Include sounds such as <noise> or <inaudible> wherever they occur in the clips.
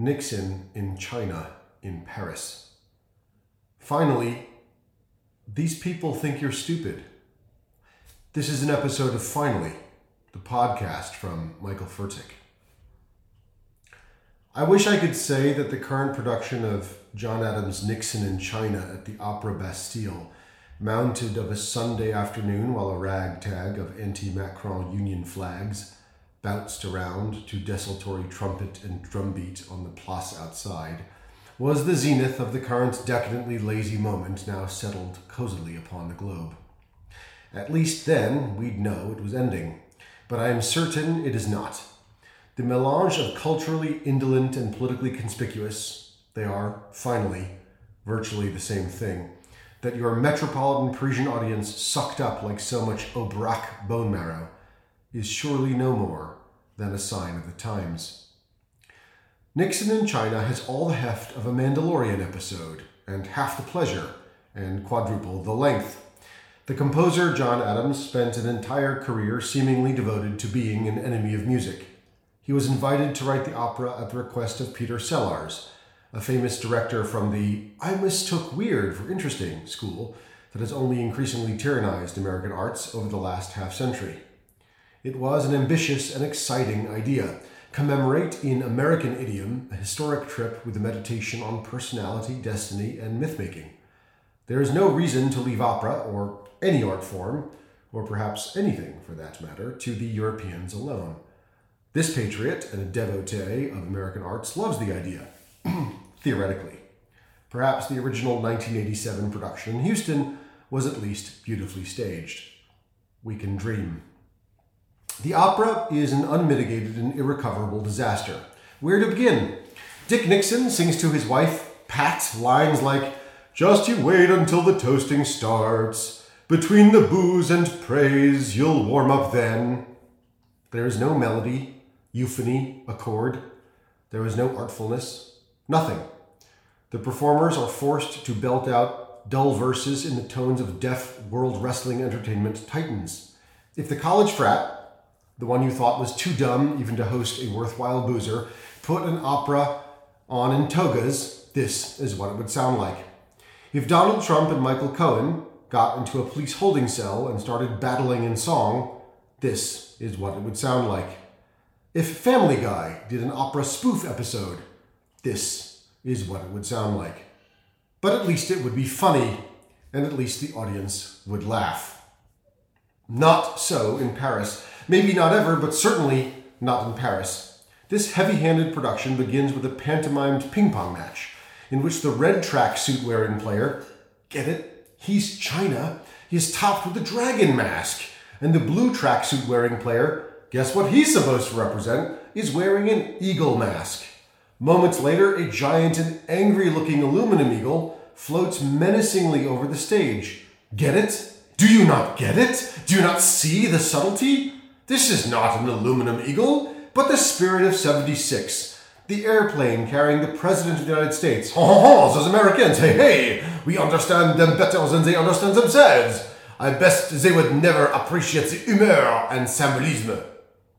Nixon in China in Paris. Finally, these people think you're stupid. This is an episode of Finally, the podcast from Michael Fertik. I wish I could say that the current production of John Adams' Nixon in China at the Opera Bastille, mounted of a Sunday afternoon while a ragtag of anti Macron Union flags bounced around to desultory trumpet and drumbeat on the place outside, was the zenith of the current decadently lazy moment now settled cozily upon the globe. At least then we'd know it was ending, but I am certain it is not. The melange of culturally indolent and politically conspicuous, they are, finally, virtually the same thing, that your metropolitan Parisian audience sucked up like so much Aubrac bone marrow, is surely no more than a sign of the times. Nixon in China has all the heft of a Mandalorian episode, and half the pleasure, and quadruple the length. The composer John Adams spent an entire career seemingly devoted to being an enemy of music. He was invited to write the opera at the request of Peter Sellars, a famous director from the I mistook weird for interesting school that has only increasingly tyrannized American arts over the last half century. It was an ambitious and exciting idea. Commemorate in American idiom a historic trip with a meditation on personality, destiny, and myth making. There is no reason to leave opera, or any art form, or perhaps anything for that matter, to the Europeans alone. This patriot and a devotee of American arts loves the idea, <clears throat> theoretically. Perhaps the original 1987 production in Houston was at least beautifully staged. We can dream. The opera is an unmitigated and irrecoverable disaster. Where to begin? Dick Nixon sings to his wife, Pat, lines like, Just you wait until the toasting starts. Between the booze and praise, you'll warm up then. There is no melody, euphony, accord. There is no artfulness, nothing. The performers are forced to belt out dull verses in the tones of deaf world wrestling entertainment titans. If the college frat, the one you thought was too dumb even to host a worthwhile boozer, put an opera on in togas, this is what it would sound like. If Donald Trump and Michael Cohen got into a police holding cell and started battling in song, this is what it would sound like. If Family Guy did an opera spoof episode, this is what it would sound like. But at least it would be funny, and at least the audience would laugh. Not so in Paris. Maybe not ever, but certainly not in Paris. This heavy handed production begins with a pantomimed ping pong match, in which the red tracksuit wearing player, get it? He's China, is topped with a dragon mask, and the blue tracksuit wearing player, guess what he's supposed to represent, is wearing an eagle mask. Moments later, a giant and angry looking aluminum eagle floats menacingly over the stage. Get it? Do you not get it? Do you not see the subtlety? This is not an aluminum eagle, but the Spirit of 76, the airplane carrying the President of the United States. Ha ha ha, those Americans, hey hey, we understand them better than they understand themselves. I best they would never appreciate the humor and symbolism.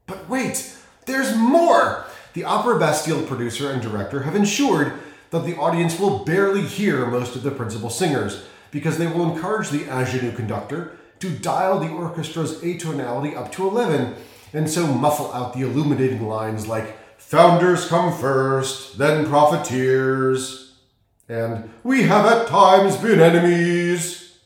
But wait, there's more! The Opera Bastille producer and director have ensured that the audience will barely hear most of the principal singers because they will encourage the ingenue conductor to dial the orchestra's atonality up to 11 and so muffle out the illuminating lines like founders come first, then profiteers, and we have at times been enemies,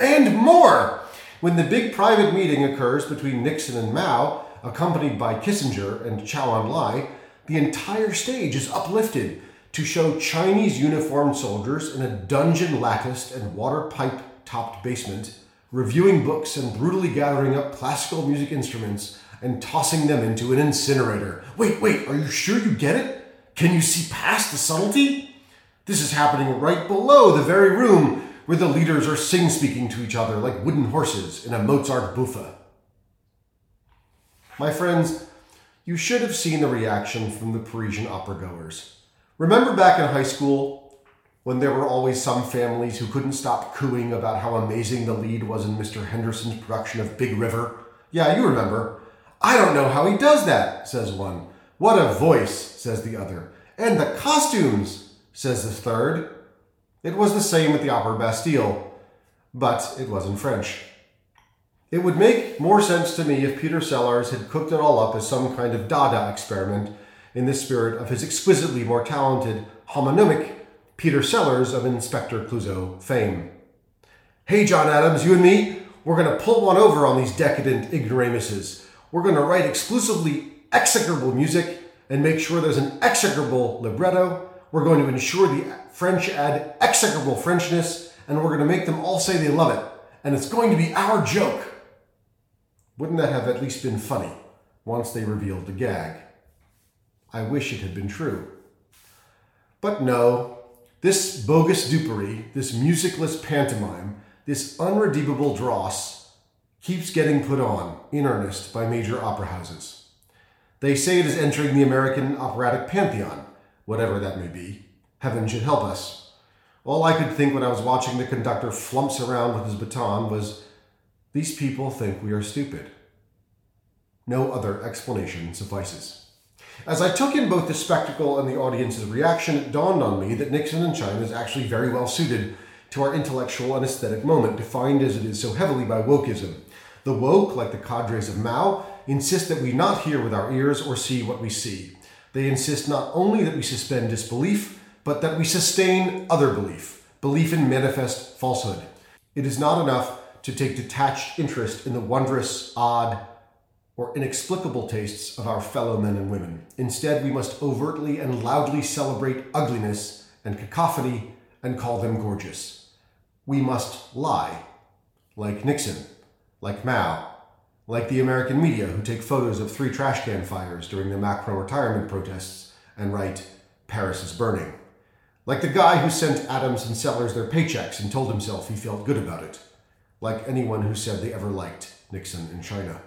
and more. When the big private meeting occurs between Nixon and Mao, accompanied by Kissinger and Zhou Enlai, the entire stage is uplifted to show Chinese uniformed soldiers in a dungeon latticed and water pipe topped basement reviewing books and brutally gathering up classical music instruments and tossing them into an incinerator. Wait, wait, are you sure you get it? Can you see past the subtlety? This is happening right below the very room where the leaders are sing speaking to each other like wooden horses in a Mozart buffa. My friends, you should have seen the reaction from the Parisian opera goers. Remember back in high school when there were always some families who couldn't stop cooing about how amazing the lead was in Mr. Henderson's production of Big River. Yeah, you remember. I don't know how he does that, says one. What a voice, says the other. And the costumes, says the third. It was the same at the Opera Bastille, but it was in French. It would make more sense to me if Peter Sellars had cooked it all up as some kind of Dada experiment in the spirit of his exquisitely more talented homonymic Peter Sellers of Inspector Clouseau fame. Hey, John Adams, you and me, we're going to pull one over on these decadent ignoramuses. We're going to write exclusively execrable music and make sure there's an execrable libretto. We're going to ensure the French add execrable Frenchness, and we're going to make them all say they love it. And it's going to be our joke. Wouldn't that have at least been funny once they revealed the gag? I wish it had been true. But no, this bogus dupery, this musicless pantomime, this unredeemable dross keeps getting put on in earnest by major opera houses. They say it is entering the American operatic pantheon, whatever that may be. Heaven should help us. All I could think when I was watching the conductor flumps around with his baton was these people think we are stupid. No other explanation suffices. As I took in both the spectacle and the audience's reaction, it dawned on me that Nixon in China is actually very well suited to our intellectual and aesthetic moment, defined as it is so heavily by wokeism. The woke, like the cadres of Mao, insist that we not hear with our ears or see what we see. They insist not only that we suspend disbelief, but that we sustain other belief, belief in manifest falsehood. It is not enough to take detached interest in the wondrous, odd, or inexplicable tastes of our fellow men and women. Instead, we must overtly and loudly celebrate ugliness and cacophony and call them gorgeous. We must lie, like Nixon, like Mao, like the American media who take photos of three trash can fires during the Macron retirement protests and write, Paris is burning. Like the guy who sent Adams and Sellars their paychecks and told himself he felt good about it. Like anyone who said they ever liked Nixon in China.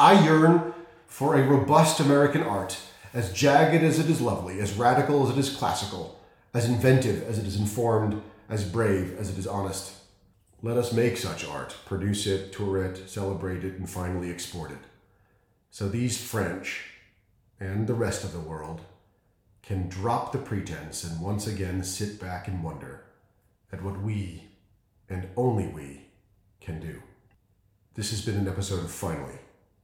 I yearn for a robust American art, as jagged as it is lovely, as radical as it is classical, as inventive as it is informed, as brave as it is honest. Let us make such art, produce it, tour it, celebrate it, and finally export it. So these French and the rest of the world can drop the pretense and once again sit back and wonder at what we, and only we, can do. This has been an episode of Finally.